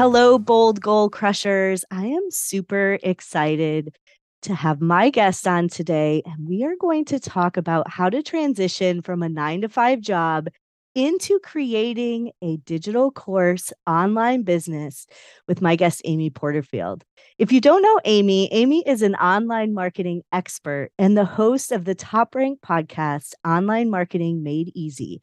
Hello, bold goal crushers. I am super excited to have my guest on today, and we are going to talk about how to transition from a nine to five job into creating a digital course online business with my guest, Amy Porterfield. If you don't know Amy, Amy is an online marketing expert and the host of the top ranked podcast, Online Marketing Made Easy.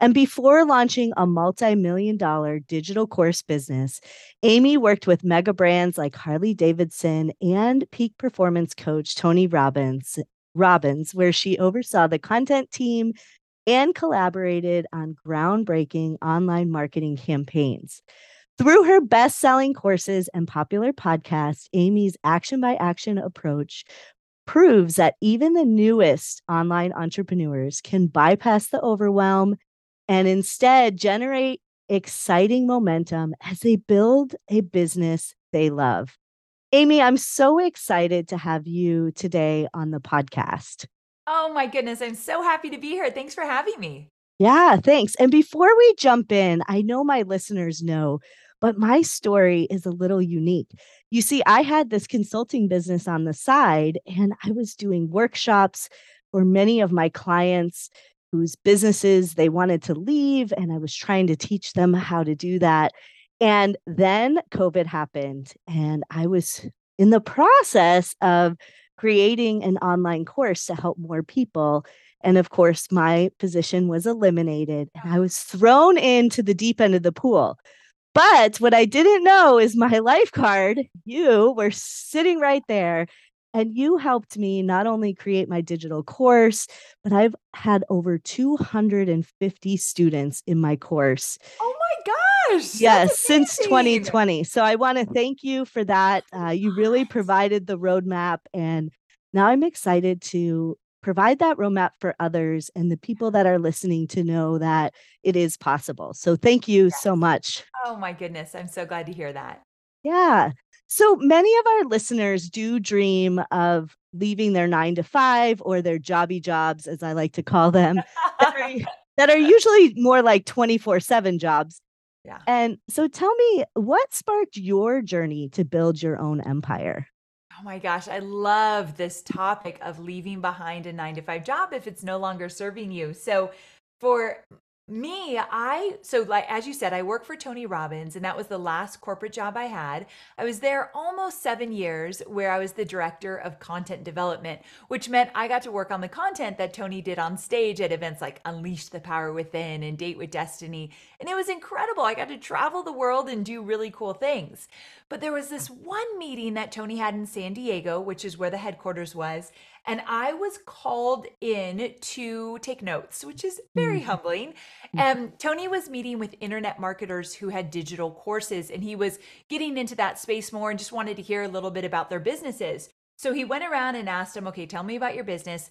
And before launching a multi million dollar digital course business, Amy worked with mega brands like Harley Davidson and peak performance coach Tony Robbins, Robbins, where she oversaw the content team and collaborated on groundbreaking online marketing campaigns. Through her best selling courses and popular podcasts, Amy's action by action approach proves that even the newest online entrepreneurs can bypass the overwhelm and instead generate exciting momentum as they build a business they love. Amy, I'm so excited to have you today on the podcast. Oh my goodness, I'm so happy to be here. Thanks for having me. Yeah, thanks. And before we jump in, I know my listeners know, but my story is a little unique. You see, I had this consulting business on the side, and I was doing workshops for many of my clients whose businesses they wanted to leave. And I was trying to teach them how to do that. And then COVID happened, and I was in the process of creating an online course to help more people. And of course, my position was eliminated, and I was thrown into the deep end of the pool. But what I didn't know is my lifeguard, you were sitting right there and you helped me not only create my digital course, but I've had over 250 students in my course. Oh my gosh. Yes, since 2020. So I want to thank you for that. Uh, you really provided the roadmap. And now I'm excited to provide that roadmap for others and the people that are listening to know that it is possible. So thank you yes. so much. Oh my goodness. I'm so glad to hear that. Yeah. So many of our listeners do dream of leaving their nine to five or their jobby jobs, as I like to call them, that, are, that are usually more like 24 7 jobs. Yeah. And so tell me, what sparked your journey to build your own empire? Oh my gosh, I love this topic of leaving behind a nine to five job if it's no longer serving you. So, for me, I so like as you said, I work for Tony Robbins, and that was the last corporate job I had. I was there almost seven years, where I was the director of content development, which meant I got to work on the content that Tony did on stage at events like Unleash the Power Within and Date with Destiny. And it was incredible. I got to travel the world and do really cool things. But there was this one meeting that Tony had in San Diego, which is where the headquarters was, and I was called in to take notes, which is very mm. humbling. And um, Tony was meeting with internet marketers who had digital courses, and he was getting into that space more and just wanted to hear a little bit about their businesses. So he went around and asked them, okay, tell me about your business.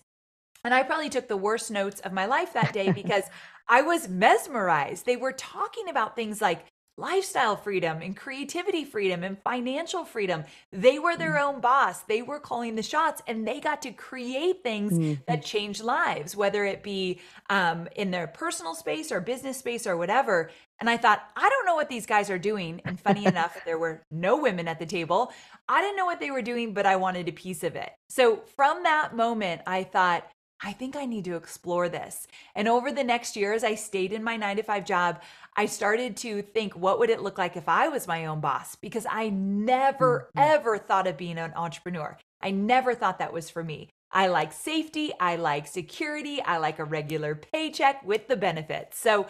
And I probably took the worst notes of my life that day because I was mesmerized. They were talking about things like lifestyle freedom and creativity freedom and financial freedom. They were their mm-hmm. own boss. They were calling the shots and they got to create things mm-hmm. that change lives, whether it be um, in their personal space or business space or whatever. And I thought, I don't know what these guys are doing. And funny enough, there were no women at the table. I didn't know what they were doing, but I wanted a piece of it. So from that moment, I thought, I think I need to explore this. And over the next year, as I stayed in my nine to five job, I started to think, what would it look like if I was my own boss? Because I never, mm-hmm. ever thought of being an entrepreneur. I never thought that was for me. I like safety. I like security. I like a regular paycheck with the benefits. So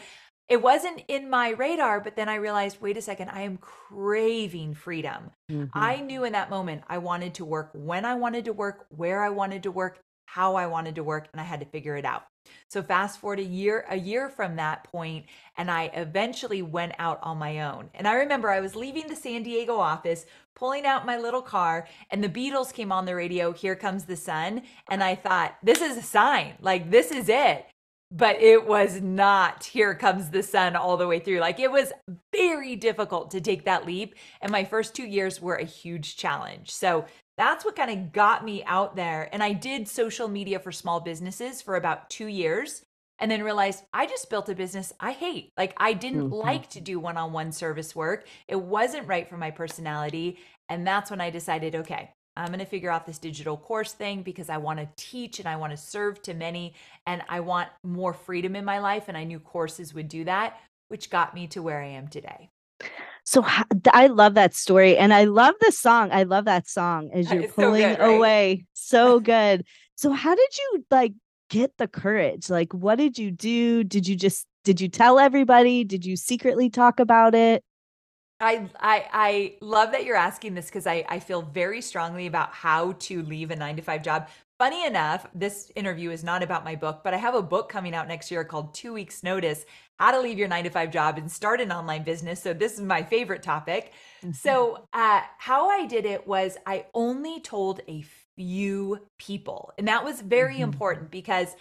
it wasn't in my radar, but then I realized wait a second, I am craving freedom. Mm-hmm. I knew in that moment I wanted to work when I wanted to work, where I wanted to work, how I wanted to work and I had to figure it out. So fast forward a year a year from that point and I eventually went out on my own. And I remember I was leaving the San Diego office, pulling out my little car and the Beatles came on the radio, Here Comes the Sun, and I thought this is a sign. Like this is it. But it was not Here Comes the Sun all the way through. Like it was very difficult to take that leap and my first 2 years were a huge challenge. So that's what kind of got me out there. And I did social media for small businesses for about two years and then realized I just built a business I hate. Like I didn't mm-hmm. like to do one on one service work, it wasn't right for my personality. And that's when I decided okay, I'm going to figure out this digital course thing because I want to teach and I want to serve to many and I want more freedom in my life. And I knew courses would do that, which got me to where I am today. So I love that story and I love the song. I love that song as you're pulling so good, right? away. So good. So how did you like get the courage? Like what did you do? Did you just did you tell everybody? Did you secretly talk about it? I I I love that you're asking this because I I feel very strongly about how to leave a 9 to 5 job. Funny enough, this interview is not about my book, but I have a book coming out next year called 2 Weeks Notice how to leave your nine to five job and start an online business. So, this is my favorite topic. Mm-hmm. So, uh, how I did it was I only told a few people. And that was very mm-hmm. important because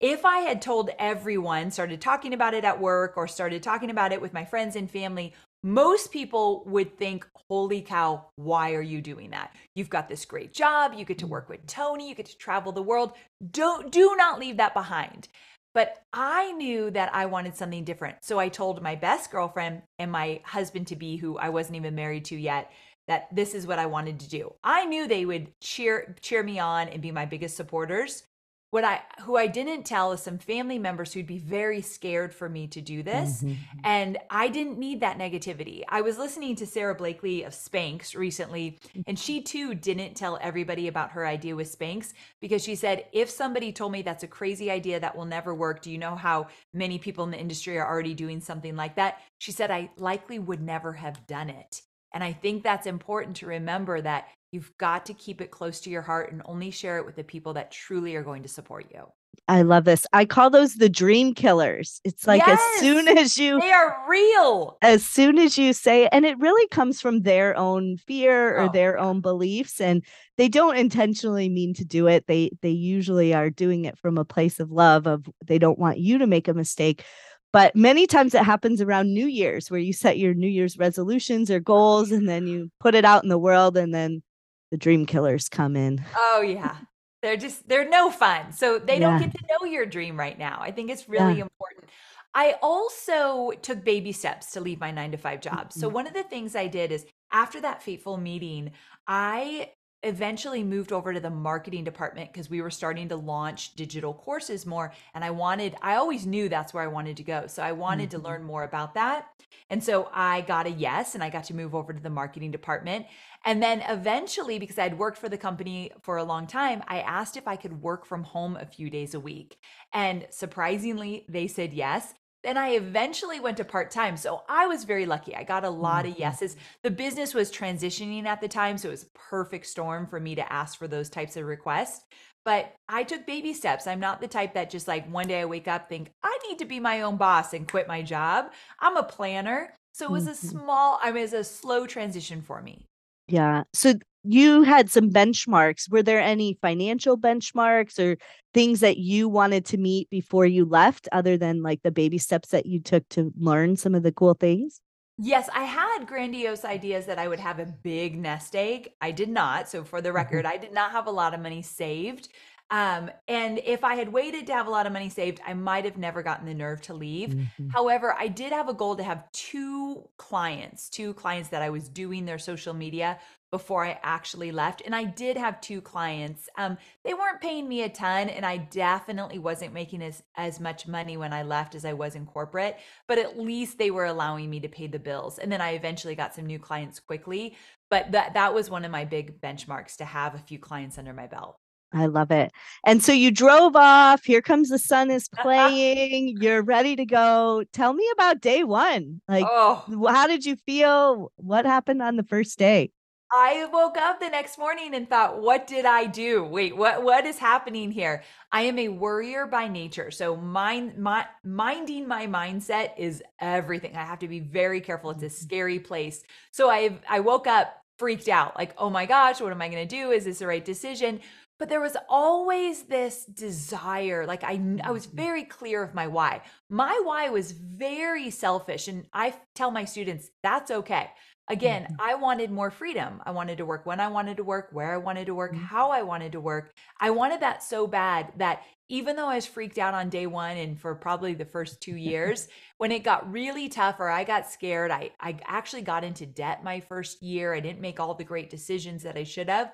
if I had told everyone, started talking about it at work or started talking about it with my friends and family, most people would think, Holy cow, why are you doing that? You've got this great job, you get to work with Tony, you get to travel the world. Don't do not leave that behind. But I knew that I wanted something different. So I told my best girlfriend and my husband to be, who I wasn't even married to yet, that this is what I wanted to do. I knew they would cheer cheer me on and be my biggest supporters what I who I didn't tell is some family members who'd be very scared for me to do this. Mm-hmm. And I didn't need that negativity. I was listening to Sara Blakely of Spanx recently, and she too didn't tell everybody about her idea with Spanx because she said, if somebody told me that's a crazy idea that will never work, do you know how many people in the industry are already doing something like that? She said, I likely would never have done it. And I think that's important to remember that You've got to keep it close to your heart and only share it with the people that truly are going to support you. I love this. I call those the dream killers. It's like yes, as soon as you they are real. As soon as you say and it really comes from their own fear or oh, their own beliefs and they don't intentionally mean to do it. They they usually are doing it from a place of love of they don't want you to make a mistake. But many times it happens around New Year's where you set your New Year's resolutions or goals and then you put it out in the world and then the dream killers come in. Oh yeah. They're just they're no fun. So they yeah. don't get to know your dream right now. I think it's really yeah. important. I also took baby steps to leave my 9 to 5 job. Mm-hmm. So one of the things I did is after that fateful meeting, I eventually moved over to the marketing department because we were starting to launch digital courses more and i wanted i always knew that's where i wanted to go so i wanted mm-hmm. to learn more about that and so i got a yes and i got to move over to the marketing department and then eventually because i'd worked for the company for a long time i asked if i could work from home a few days a week and surprisingly they said yes then I eventually went to part time. So I was very lucky. I got a lot mm-hmm. of yeses. The business was transitioning at the time. So it was a perfect storm for me to ask for those types of requests. But I took baby steps. I'm not the type that just like one day I wake up, think, I need to be my own boss and quit my job. I'm a planner. So it was a mm-hmm. small, I mean, it was a slow transition for me. Yeah. So you had some benchmarks. Were there any financial benchmarks or things that you wanted to meet before you left, other than like the baby steps that you took to learn some of the cool things? Yes, I had grandiose ideas that I would have a big nest egg. I did not. So, for the mm-hmm. record, I did not have a lot of money saved. Um, and if I had waited to have a lot of money saved, I might have never gotten the nerve to leave. Mm-hmm. However, I did have a goal to have two clients, two clients that I was doing their social media before I actually left. And I did have two clients. Um, they weren't paying me a ton, and I definitely wasn't making as, as much money when I left as I was in corporate, but at least they were allowing me to pay the bills. And then I eventually got some new clients quickly. But that that was one of my big benchmarks to have a few clients under my belt. I love it. And so you drove off. Here comes the sun is playing. You're ready to go. Tell me about day one. Like, oh. how did you feel? What happened on the first day? I woke up the next morning and thought, what did I do? Wait, what what is happening here? I am a worrier by nature. So mind my minding my mindset is everything. I have to be very careful. It's a mm-hmm. scary place. So I I woke up freaked out, like, oh my gosh, what am I gonna do? Is this the right decision? But there was always this desire like i i was mm-hmm. very clear of my why my why was very selfish and i tell my students that's okay again mm-hmm. i wanted more freedom i wanted to work when i wanted to work where i wanted to work mm-hmm. how i wanted to work i wanted that so bad that even though i was freaked out on day one and for probably the first two years when it got really tough or i got scared i i actually got into debt my first year i didn't make all the great decisions that i should have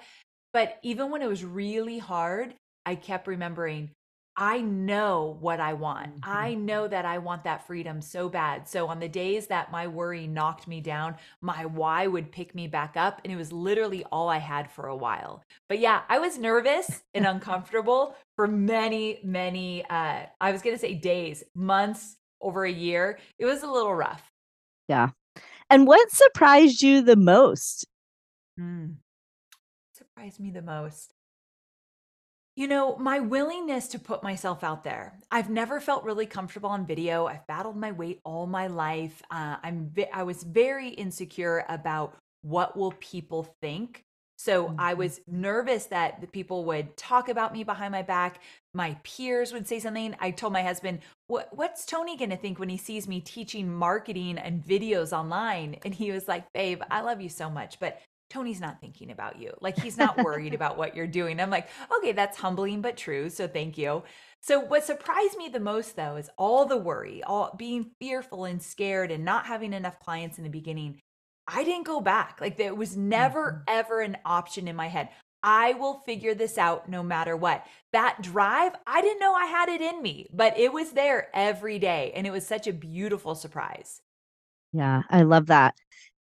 but even when it was really hard, I kept remembering, I know what I want. Mm-hmm. I know that I want that freedom so bad. So on the days that my worry knocked me down, my why would pick me back up. And it was literally all I had for a while. But yeah, I was nervous and uncomfortable for many, many, uh, I was going to say days, months, over a year. It was a little rough. Yeah. And what surprised you the most? Mm surprised me the most? You know, my willingness to put myself out there. I've never felt really comfortable on video. I've battled my weight all my life. Uh, I'm I was very insecure about what will people think. So mm-hmm. I was nervous that the people would talk about me behind my back. My peers would say something. I told my husband, "What what's Tony going to think when he sees me teaching marketing and videos online?" And he was like, "Babe, I love you so much, but Tony's not thinking about you. Like he's not worried about what you're doing. I'm like, okay, that's humbling but true. So thank you. So what surprised me the most though is all the worry, all being fearful and scared and not having enough clients in the beginning. I didn't go back. Like there was never mm-hmm. ever an option in my head. I will figure this out no matter what. That drive, I didn't know I had it in me, but it was there every day. And it was such a beautiful surprise. Yeah, I love that.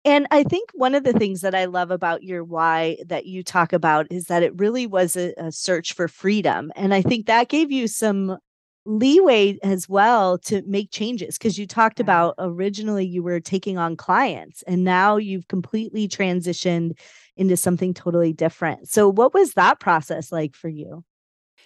And I think one of the things that I love about your why that you talk about is that it really was a, a, search for freedom. And I think that gave you some leeway as well to make changes because you talked about originally you were taking on clients and now you've completely transitioned into something totally different. So, what was that process like for you?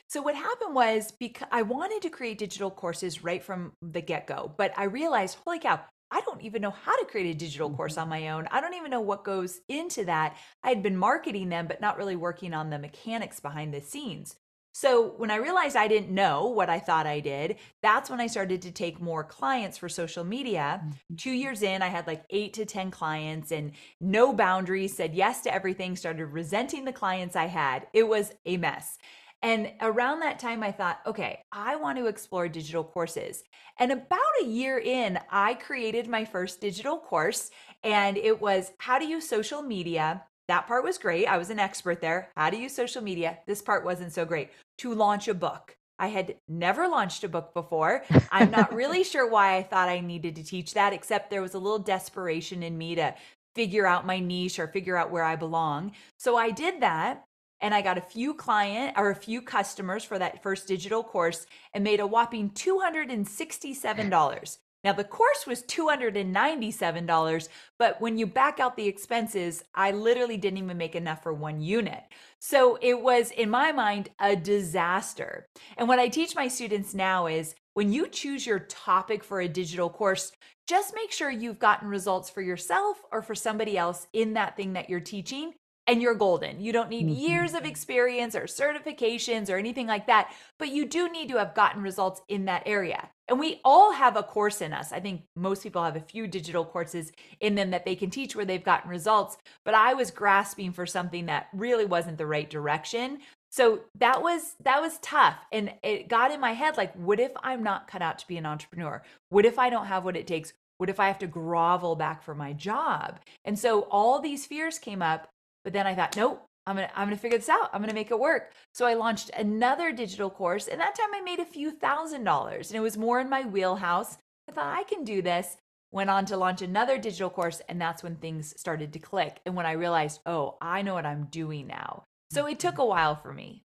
So what happened was because I wanted to create digital courses right from the get-go, but I realized, holy cow, I don't even know how to create a digital course mm-hmm. on my own. I don't even know what goes into that. I had been marketing them, but not really working on the mechanics behind the scenes. So when I realized I didn't know what I thought I did, that's when I started to take more clients for social media. Mm-hmm. Two years in, I had like eight to 10 clients and no boundaries, said yes to everything, started resenting the clients I had. It was a mess. And around that time, I thought, okay, I want to explore digital courses. And about a year in, I created my first digital course, and it was how to use social media. That part was great. I was an expert there. How to use social media. This part wasn't so great. To launch a book. I had never launched a book before. I'm not really sure why I thought I needed to teach that, except there was a little desperation in me to figure out my niche or figure out where I belong. So I did that and I got a few client or a few customers for that first digital course and made a whopping $267. Now the course was $297, but when you back out the expenses, I literally didn't even make enough for one unit. So it was in my mind a disaster. And what I teach my students now is when you choose your topic for a digital course, just make sure you've gotten results for yourself or for somebody else in that thing that you're teaching and you're golden. You don't need mm-hmm. years of experience or certifications or anything like that, but you do need to have gotten results in that area. And we all have a course in us. I think most people have a few digital courses in them that they can teach where they've gotten results, but I was grasping for something that really wasn't the right direction. So that was that was tough and it got in my head like what if I'm not cut out to be an entrepreneur? What if I don't have what it takes? What if I have to grovel back for my job? And so all these fears came up but then I thought, nope, I'm gonna I'm gonna figure this out. I'm gonna make it work. So I launched another digital course, and that time I made a few thousand dollars, and it was more in my wheelhouse. I thought I can do this. Went on to launch another digital course, and that's when things started to click. And when I realized, oh, I know what I'm doing now. So it took a while for me.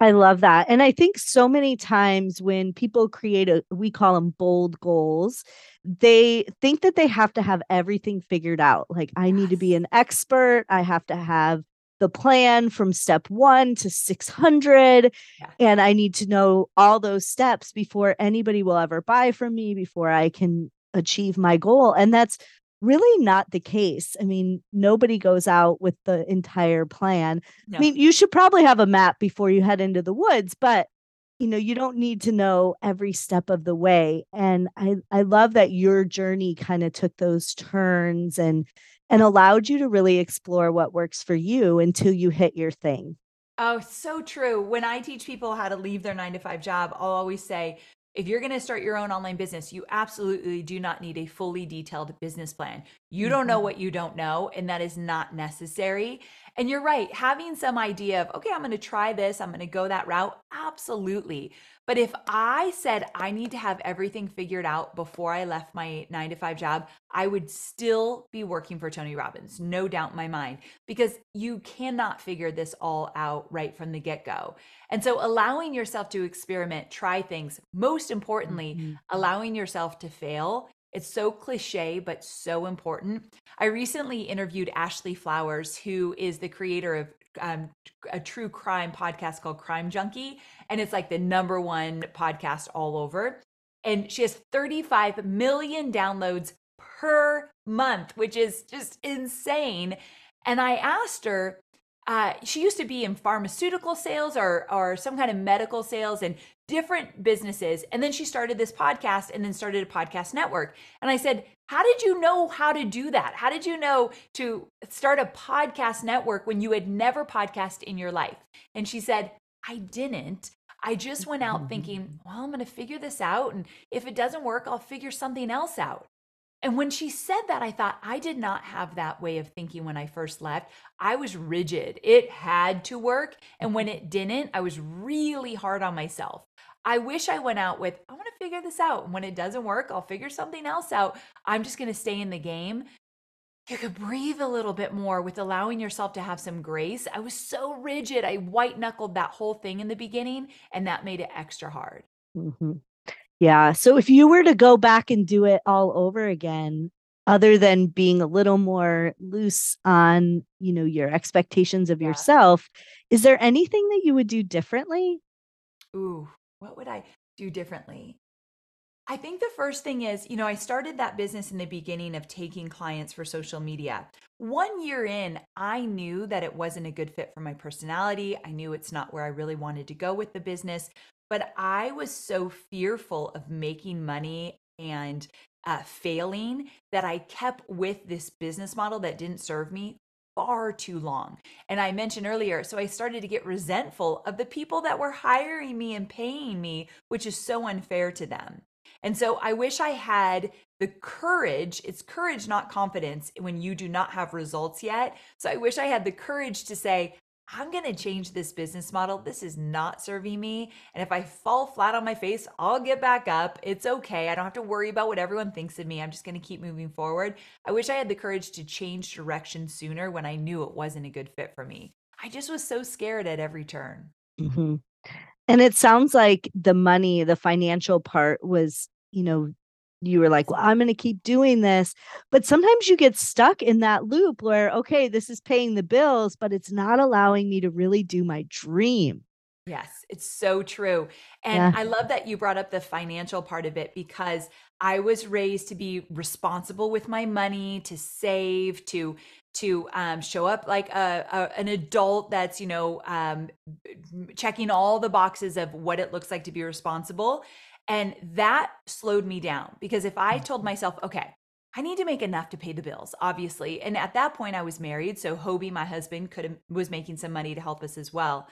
I love that. And I think so many times when people create a, we call them bold goals, they think that they have to have everything figured out. Like, I need to be an expert. I have to have the plan from step one to 600. Yeah. And I need to know all those steps before anybody will ever buy from me, before I can achieve my goal. And that's really not the case. I mean, nobody goes out with the entire plan. No. I mean, you should probably have a map before you head into the woods, but you know, you don't need to know every step of the way. And I I love that your journey kind of took those turns and and allowed you to really explore what works for you until you hit your thing. Oh, so true. When I teach people how to leave their 9 to 5 job, I'll always say if you're going to start your own online business, you absolutely do not need a fully detailed business plan. You don't know mm-hmm. what you don't know, and that is not necessary. And you're right, having some idea of, okay, I'm going to try this, I'm going to go that route, absolutely. But if I said I need to have everything figured out before I left my nine to five job, I would still be working for Tony Robbins, no doubt in my mind, because you cannot figure this all out right from the get go. And so allowing yourself to experiment, try things, most importantly, mm-hmm. allowing yourself to fail. It's so cliche, but so important. I recently interviewed Ashley Flowers, who is the creator of um, a true crime podcast called Crime Junkie, and it's like the number one podcast all over. And she has 35 million downloads per month, which is just insane. And I asked her, uh, she used to be in pharmaceutical sales or or some kind of medical sales and different businesses and then she started this podcast and then started a podcast network and i said how did you know how to do that how did you know to start a podcast network when you had never podcast in your life and she said i didn't i just went out mm-hmm. thinking well i'm going to figure this out and if it doesn't work i'll figure something else out and when she said that, I thought, I did not have that way of thinking when I first left. I was rigid. It had to work. And when it didn't, I was really hard on myself. I wish I went out with, I want to figure this out. And when it doesn't work, I'll figure something else out. I'm just going to stay in the game. You could breathe a little bit more with allowing yourself to have some grace. I was so rigid. I white knuckled that whole thing in the beginning, and that made it extra hard. Mm-hmm. Yeah. So if you were to go back and do it all over again, other than being a little more loose on, you know, your expectations of yeah. yourself, is there anything that you would do differently? Ooh, what would I do differently? I think the first thing is, you know, I started that business in the beginning of taking clients for social media. One year in, I knew that it wasn't a good fit for my personality. I knew it's not where I really wanted to go with the business. But I was so fearful of making money and uh, failing that I kept with this business model that didn't serve me far too long. And I mentioned earlier, so I started to get resentful of the people that were hiring me and paying me, which is so unfair to them. And so I wish I had the courage, it's courage, not confidence, when you do not have results yet. So I wish I had the courage to say, I'm going to change this business model. This is not serving me. And if I fall flat on my face, I'll get back up. It's okay. I don't have to worry about what everyone thinks of me. I'm just going to keep moving forward. I wish I had the courage to change direction sooner when I knew it wasn't a good fit for me. I just was so scared at every turn. Mm-hmm. And it sounds like the money, the financial part was, you know, you were like, well, I'm going to keep doing this. But sometimes you get stuck in that loop where, okay, this is paying the bills, but it's not allowing me to really do my dream. Yes, it's so true. And yeah. I love that you brought up the financial part of it because I was raised to be responsible with my money, to save, to to um, show up like a, a, an adult that's you know um, checking all the boxes of what it looks like to be responsible and that slowed me down because if I told mm-hmm. myself, okay, I need to make enough to pay the bills, obviously. And at that point I was married, so Hobie, my husband, could have, was making some money to help us as well.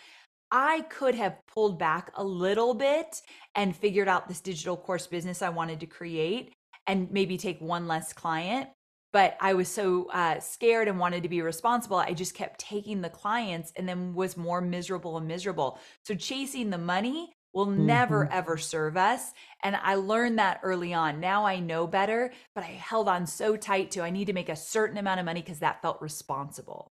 I could have pulled back a little bit and figured out this digital course business I wanted to create and maybe take one less client. But I was so uh, scared and wanted to be responsible. I just kept taking the clients and then was more miserable and miserable. So chasing the money will never mm-hmm. ever serve us. And I learned that early on. Now I know better, but I held on so tight to I need to make a certain amount of money because that felt responsible.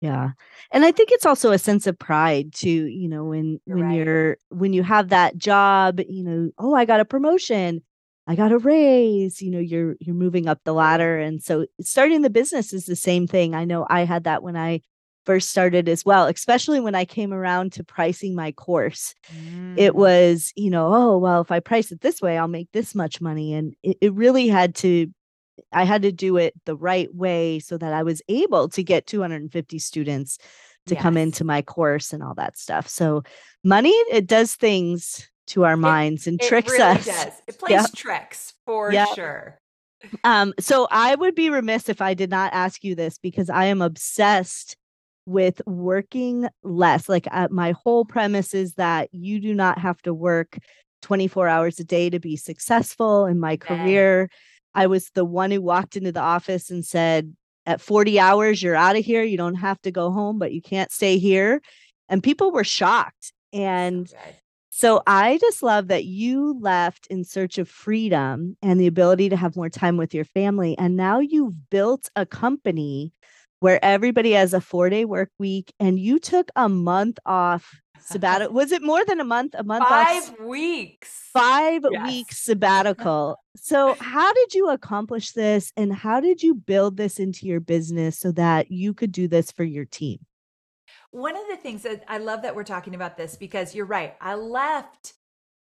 Yeah. And I think it's also a sense of pride too, you know, when You're when right. you're when you have that job, you know, "Oh, I got a promotion. I got a raise," you know, you're you're moving up the ladder, and so starting the business is the same thing. I know I had that when I first started as well, especially when I came around to pricing my course. It Mm. was, you know, "Oh, well, if I price it this way, I'll make this much money," and it it really had to I had to do it the right way so that I was able to get 250 students to come into my course and all that stuff. So money, it does things to our It minds and tricks really us. does. It plays Yep. tricks for Yep. sure. Um, so I would be remiss if I did not ask you this because I am obsessed with working less. Like, uh, my whole premise is that you do not have to work 24 hours a day to be successful in my career. I was the one who walked into the office and said, "At 40 hours, you're out of here. You don't have to go home, but you can't stay here." And people were shocked. And good. so I just love that you left in search of freedom and the ability to have more time with your family. And now you've built a company where everybody has a four-day work week and you took a month off sabbatical. was it more than a month? A month off 5 weeks. 5 Yes. weeks sabbatical. So how did you accomplish this and how did you build this into your business so that you could do this for your team? One of the things that I love that we're talking about this because you're right. I left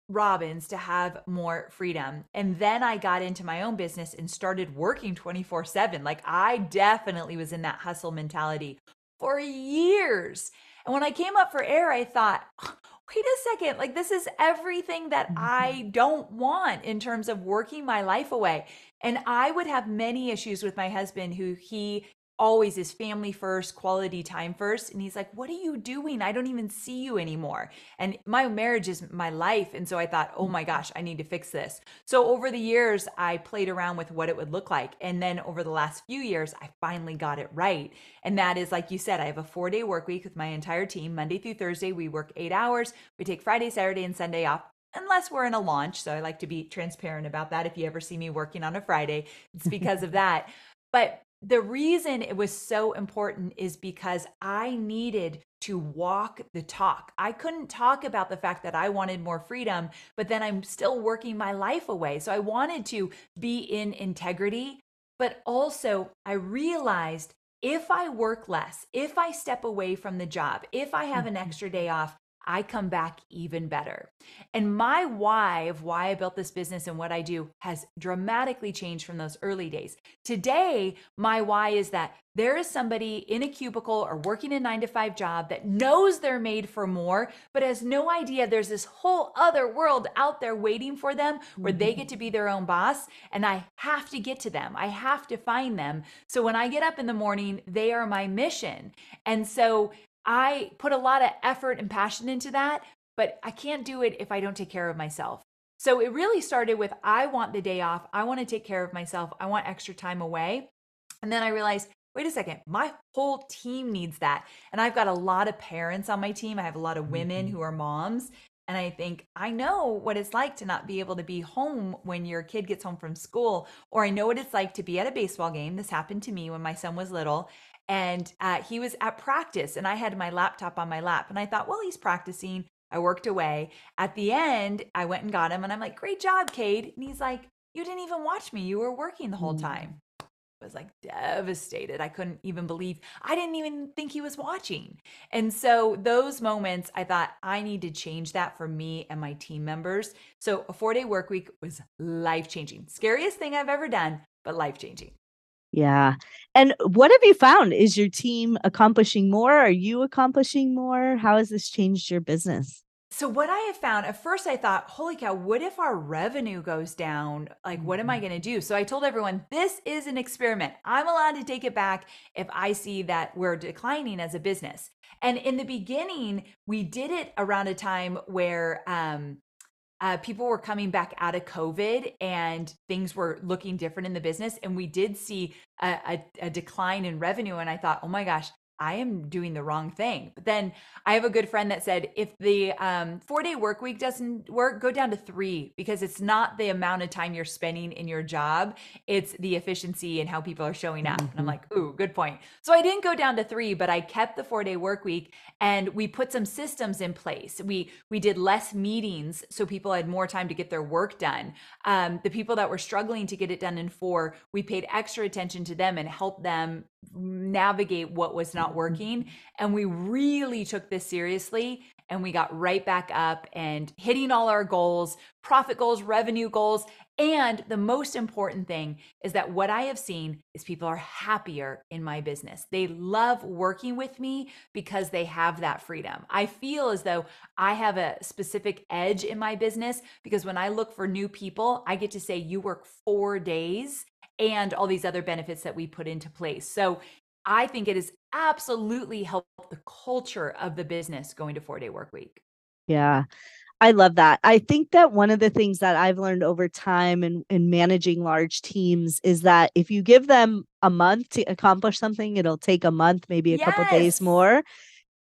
Robbins to have more freedom. And then I got into my own business and started working 24/7. Like I definitely was in that hustle mentality for years. And when I came up for air, I thought, wait a second, like this is everything that Mhm. I don't want in terms of working my life away. And I would have many issues with my husband, who he always is family first, quality time first. And he's like, What are you doing? I don't even see you anymore. And my marriage is my life. And so I thought, Oh my gosh, I need to fix this. So over the years, I played around with what it would look like. And then over the last few years, I finally got it right. And that is, like you said, I have a four day work week with my entire team. Monday through Thursday, we work eight hours. We take Friday, Saturday, and Sunday off. Unless we're in a launch. So I like to be transparent about that. If you ever see me working on a Friday, it's because of that. But the reason it was so important is because I needed to walk the talk. I couldn't talk about the fact that I wanted more freedom, but then I'm still working my life away. So I wanted to be in integrity, but also I realized if I work less, if I step away from the job, if I have an Mhm. extra day off, I come back even better. And my why of why I built this business and what I do has dramatically changed from those early days. Today, my why is that there is somebody in a cubicle or working a nine to five job that knows they're made for more, but has no idea there's this whole other world out there waiting for them where they get Mhm. to be their own boss. And I have to get to them, I have to find them. So when I get up in the morning, they are my mission. And so I put a lot of effort and passion into that, but I can't do it if I don't take care of myself. So it really started with I want the day off. I want to take care of myself. I want extra time away. And then I realized, wait a second, my whole team needs that. And I've got a lot of parents on my team. I have a lot of women Mhm. who are moms. And I think I know what it's like to not be able to be home when your kid gets home from school, or I know what it's like to be at a baseball game. This happened to me when my son was little and uh, he was at practice and i had my laptop on my lap and i thought well he's practicing. I worked away. At the end i went and got him and i'm like great job cade. And he's like you didn't even watch me. You were working the whole Mm. time. I was like devastated. I couldn't even believe i didn't even think he was watching. And so those moments i thought i need to change that for me and my team members. So a four day work week was life changing scariest thing i've ever done but life changing Yeah. And what have you found? Is your team accomplishing more? Are you accomplishing more? How has this changed your business? So what I have found, at first I thought, holy cow, what if our revenue goes down? Like, what am I Mhm. going to do? So I told everyone, this is an experiment. I'm allowed to take it back if I see that we're declining as a business. And in the beginning, we did it around a time where um, uh, people were coming back out of COVID and things were looking different in the business. And we did see a, a, a decline in revenue. And I thought, oh my gosh, I am doing the wrong thing. But then I have a good friend that said, if the um, four day work week doesn't work, go down to three because it's not the amount of time you're spending in your job, it's the efficiency and how people are showing up. Mm-hmm. And I'm mm-hmm. like, ooh, good point. So I didn't go down to three, but I kept the four day work week and we put some systems in place. We we did less meetings so people had more time to get their work done. Um, the people that were struggling to get it done in four, we paid extra attention to them and helped them navigate what was not mm-hmm. working. And we really took this seriously and we got right back up and hitting all our goals, profit goals, revenue goals. And the most important thing is that what I have seen is people are happier in my business. They love working with me because they have that freedom. I feel as though I have a specific edge in my business because when I look for new people, I get to say, You work four days and all these other benefits that we put into place. So I think it has absolutely helped the culture of the business going to four day work week. Yeah. I love that. I think that one of the things that I've learned over time in, in managing large teams is that if you give them a month to accomplish something, it'll take a month, maybe a yes. couple days more.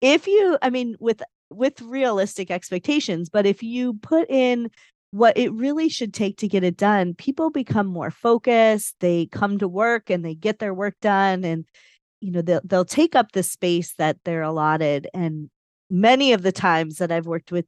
If you, I mean, with with realistic expectations, but if you put in what it really should take to get it done, people become more focused. They come to work and they get their work done and you know they'll they'll take up the space that they're allotted and many of the times that I've worked with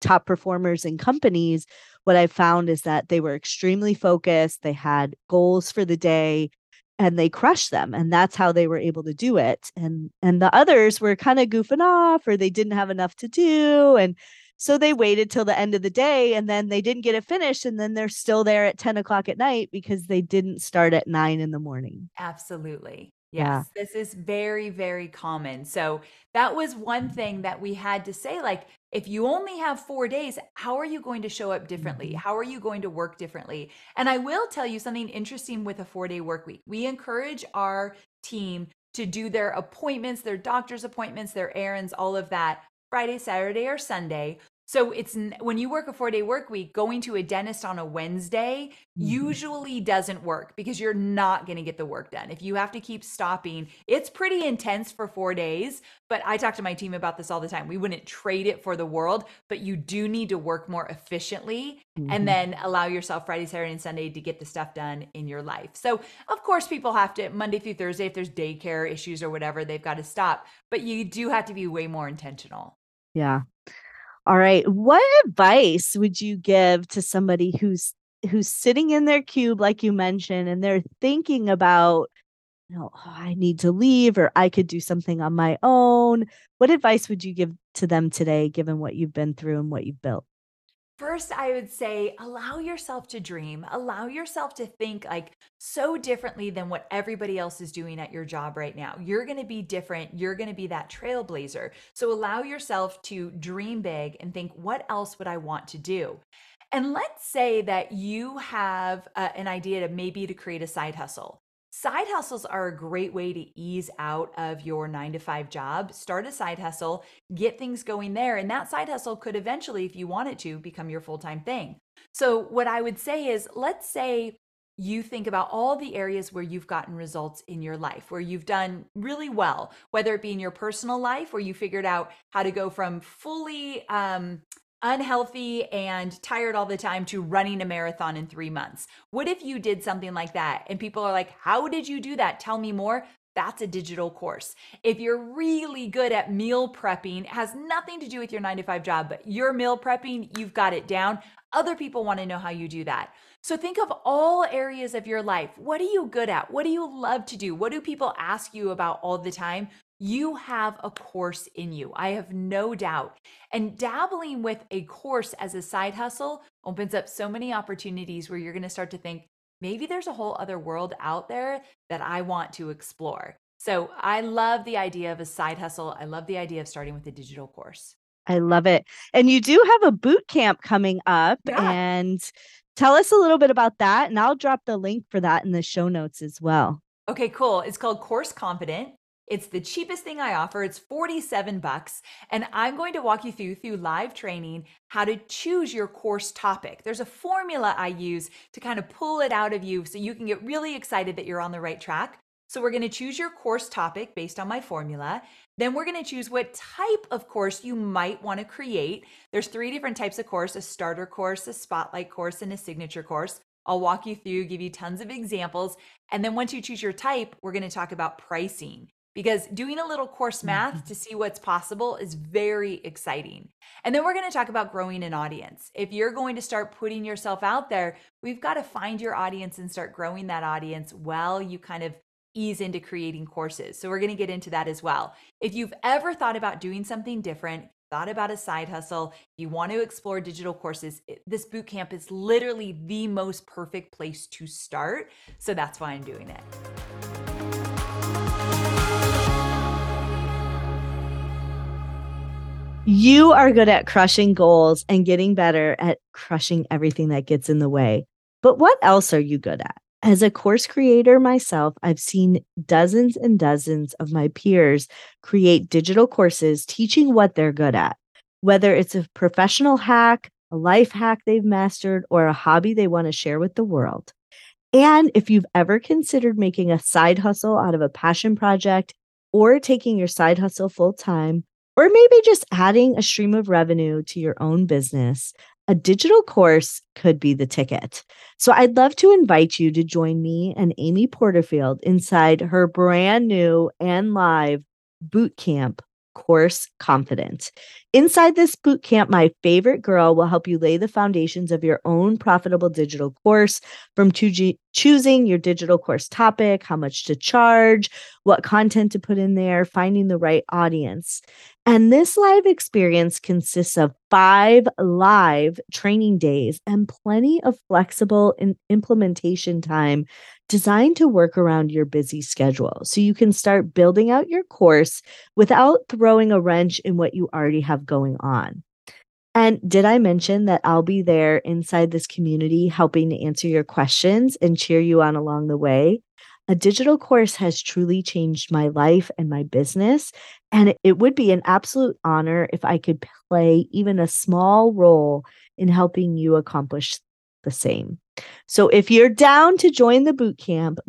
top performers in companies what I've found is that they were extremely focused, they had goals for the day and they crushed them and that's how they were able to do it and and the others were kind of goofing off or they didn't have enough to do and so they waited till the end of the day and then they didn't get it finished. And then they're still there at 10 o'clock at night because they didn't start at nine in the morning. Absolutely. Yes, yeah. this is very, very common. So that was one thing that we had to say like, if you only have four days, how are you going to show up differently? Mm-hmm. How are you going to work differently? And I will tell you something interesting with a four day work week. We encourage our team to do their appointments, their doctor's appointments, their errands, all of that Friday, Saturday, or Sunday. So it's when you work a four day work week, going to a dentist on a Wednesday mm-hmm. usually doesn't work because you're not going to get the work done. If you have to keep stopping, it's pretty intense for four days. But I talk to my team about this all the time. We wouldn't trade it for the world, but you do need to work more efficiently mm-hmm. and then allow yourself Friday, Saturday, and Sunday to get the stuff done in your life. So, of course, people have to Monday through Thursday, if there's daycare issues or whatever, they've got to stop. But you do have to be way more intentional. Yeah. All right. What advice would you give to somebody who's who's sitting in their cube like you mentioned and they're thinking about you know, oh, I need to leave or I could do something on my own. What advice would you give to them today given what you've been through and what you've built? First, I would say allow yourself to dream, allow yourself to think like so differently than what everybody else is doing at your job right now. You're going to be different. You're going to be that trailblazer. So allow yourself to dream big and think, what else would I want to do? And let's say that you have uh, an idea to maybe to create a side hustle. Side hustles are a great way to ease out of your nine to five job. Start a side hustle, get things going there. And that side hustle could eventually, if you want it to, become your full time thing. So, what I would say is let's say you think about all the areas where you've gotten results in your life, where you've done really well, whether it be in your personal life, where you figured out how to go from fully um, unhealthy and tired all the time to running a marathon in three months. What if you did something like that and people are like, How did you do that? Tell me more. That's a digital course. If you're really good at meal prepping, has nothing to do with your nine to five job, but you're meal prepping, you've got it down. Other people want to know how you do that. So think of all areas of your life. What are you good at? What do you love to do? What do people ask you about all the time? You have a course in you. I have no doubt. And dabbling with a course as a side hustle opens up so many opportunities where you're going to start to think, maybe there's a whole other world out there that I want to explore. So I love the idea of a side hustle. I love the idea of starting with a digital course. I love it. And you do have a boot camp coming up. Yeah. And tell us a little bit about that. And I'll drop the link for that in the show notes as well. Okay, cool. It's called Course Confident. It's the cheapest thing I offer. It's 47 bucks and I'm going to walk you through through live training how to choose your course topic. There's a formula I use to kind of pull it out of you so you can get really excited that you're on the right track. So we're going to choose your course topic based on my formula. Then we're going to choose what type of course you might want to create. There's three different types of course, a starter course, a spotlight course, and a signature course. I'll walk you through, give you tons of examples. And then once you choose your type, we're going to talk about pricing because doing a little course math mm-hmm. to see what's possible is very exciting. And then we're going to talk about growing an audience. If you're going to start putting yourself out there, we've got to find your audience and start growing that audience while you kind of ease into creating courses. So we're going to get into that as well. If you've ever thought about doing something different, thought about a side hustle, you want to explore digital courses, this boot camp is literally the most perfect place to start. So that's why I'm doing it. You are good at crushing goals and getting better at crushing everything that gets in the way. But what else are you good at? As a course creator myself, I've seen dozens and dozens of my peers create digital courses teaching what they're good at, whether it's a professional hack, a life hack they've mastered, or a hobby they want to share with the world. And if you've ever considered making a side hustle out of a passion project or taking your side hustle full time, or maybe just adding a stream of revenue to your own business, a digital course could be the ticket. So I'd love to invite you to join me and Amy Porterfield inside her brand new and live bootcamp course confident. Inside this bootcamp, my favorite girl will help you lay the foundations of your own profitable digital course from choosing your digital course topic, how much to charge, what content to put in there, finding the right audience. And this live experience consists of five live training days and plenty of flexible implementation time designed to work around your busy schedule. So you can start building out your course without throwing a wrench in what you already have going on. And did I mention that I'll be there inside this community helping to answer your questions and cheer you on along the way? A digital course has truly changed my life and my business. And it would be an absolute honor if I could play even a small role in helping you accomplish the same. So if you're down to join the boot camp,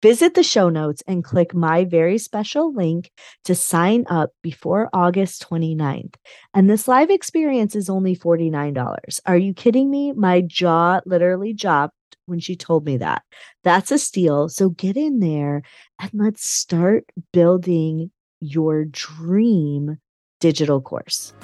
visit the show notes and click my very special link to sign up before August 29th. And this live experience is only $49. Are you kidding me? My jaw literally dropped when she told me that. That's a steal. So get in there and let's start building your dream digital course.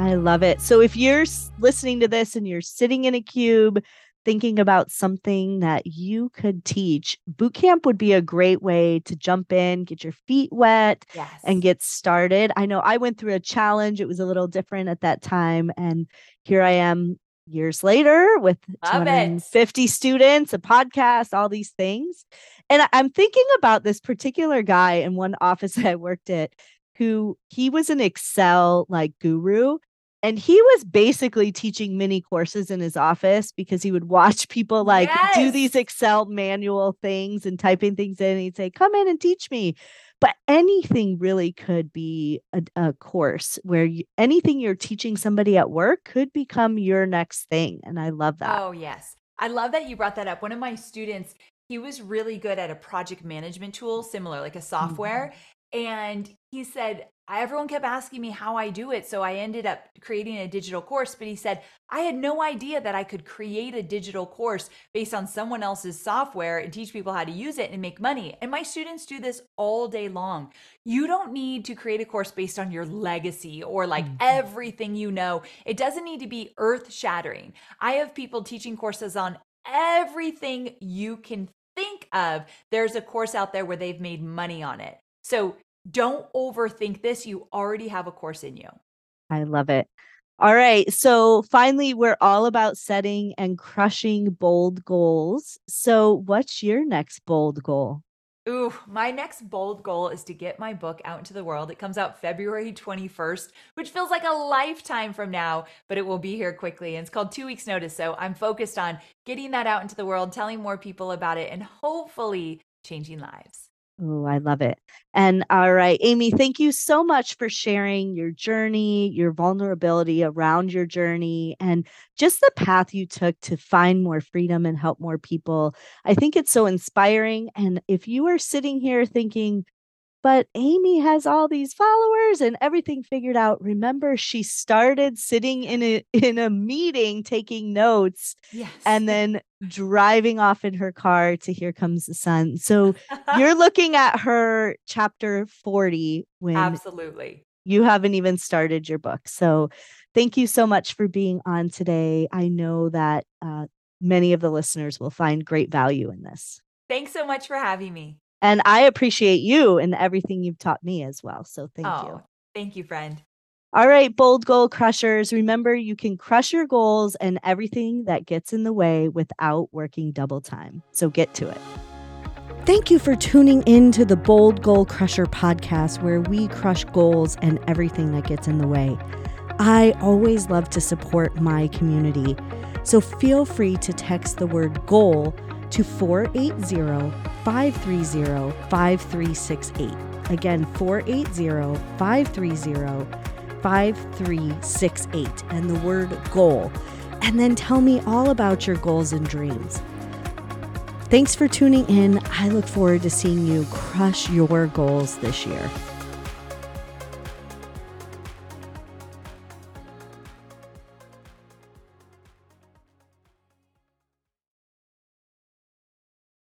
I love it. So if you're listening to this and you're sitting in a cube thinking about something that you could teach, boot camp would be a great way to jump in, get your feet wet, yes. and get started. I know I went through a challenge. It was a little different at that time. And here I am years later with Love 250 it. students, a podcast, all these things. And I'm thinking about this particular guy in one office I worked at who he was an Excel like guru and he was basically teaching mini courses in his office because he would watch people like yes. do these excel manual things and typing things in and he'd say come in and teach me but anything really could be a, a course where you, anything you're teaching somebody at work could become your next thing and i love that oh yes i love that you brought that up one of my students he was really good at a project management tool similar like a software mm-hmm. And he said everyone kept asking me how I do it. So I ended up creating a digital course. But he said, I had no idea that I could create a digital course based on someone else's software and teach people how to use it and make money. And my students do this all day long. You don't need to create a course based on your legacy or like mm-hmm. everything you know. It doesn't need to be earth shattering. I have people teaching courses on everything you can think of. There's a course out there where they've made money on it. So don't overthink this. You already have a course in you. I love it. All right. So finally, we're all about setting and crushing bold goals. So, what's your next bold goal? Ooh, my next bold goal is to get my book out into the world. It comes out February 21st, which feels like a lifetime from now, but it will be here quickly. And it's called Two Weeks Notice. So I'm focused on getting that out into the world, telling more people about it, and hopefully changing lives. Oh, I love it. And all right, Amy, thank you so much for sharing your journey, your vulnerability around your journey, and just the path you took to find more freedom and help more people. I think it's so inspiring. And if you are sitting here thinking, but Amy has all these followers and everything figured out. Remember, she started sitting in a in a meeting taking notes Yes. and then driving off in her car to Here Comes the Sun. So you're looking at her chapter 40 when Absolutely. you haven't even started your book. So thank you so much for being on today. I know that uh, many of the listeners will find great value in this. Thanks so much for having me. And I appreciate you and everything you've taught me as well. So thank oh, you. thank you, friend. All right, bold goal crushers. Remember, you can crush your goals and everything that gets in the way without working double time. So get to it. Thank you for tuning in to the Bold Goal Crusher podcast, where we crush goals and everything that gets in the way. I always love to support my community. So feel free to text the word goal to 480 530 5368. Again, 480 530 5368 and the word goal. And then tell me all about your goals and dreams. Thanks for tuning in. I look forward to seeing you crush your goals this year.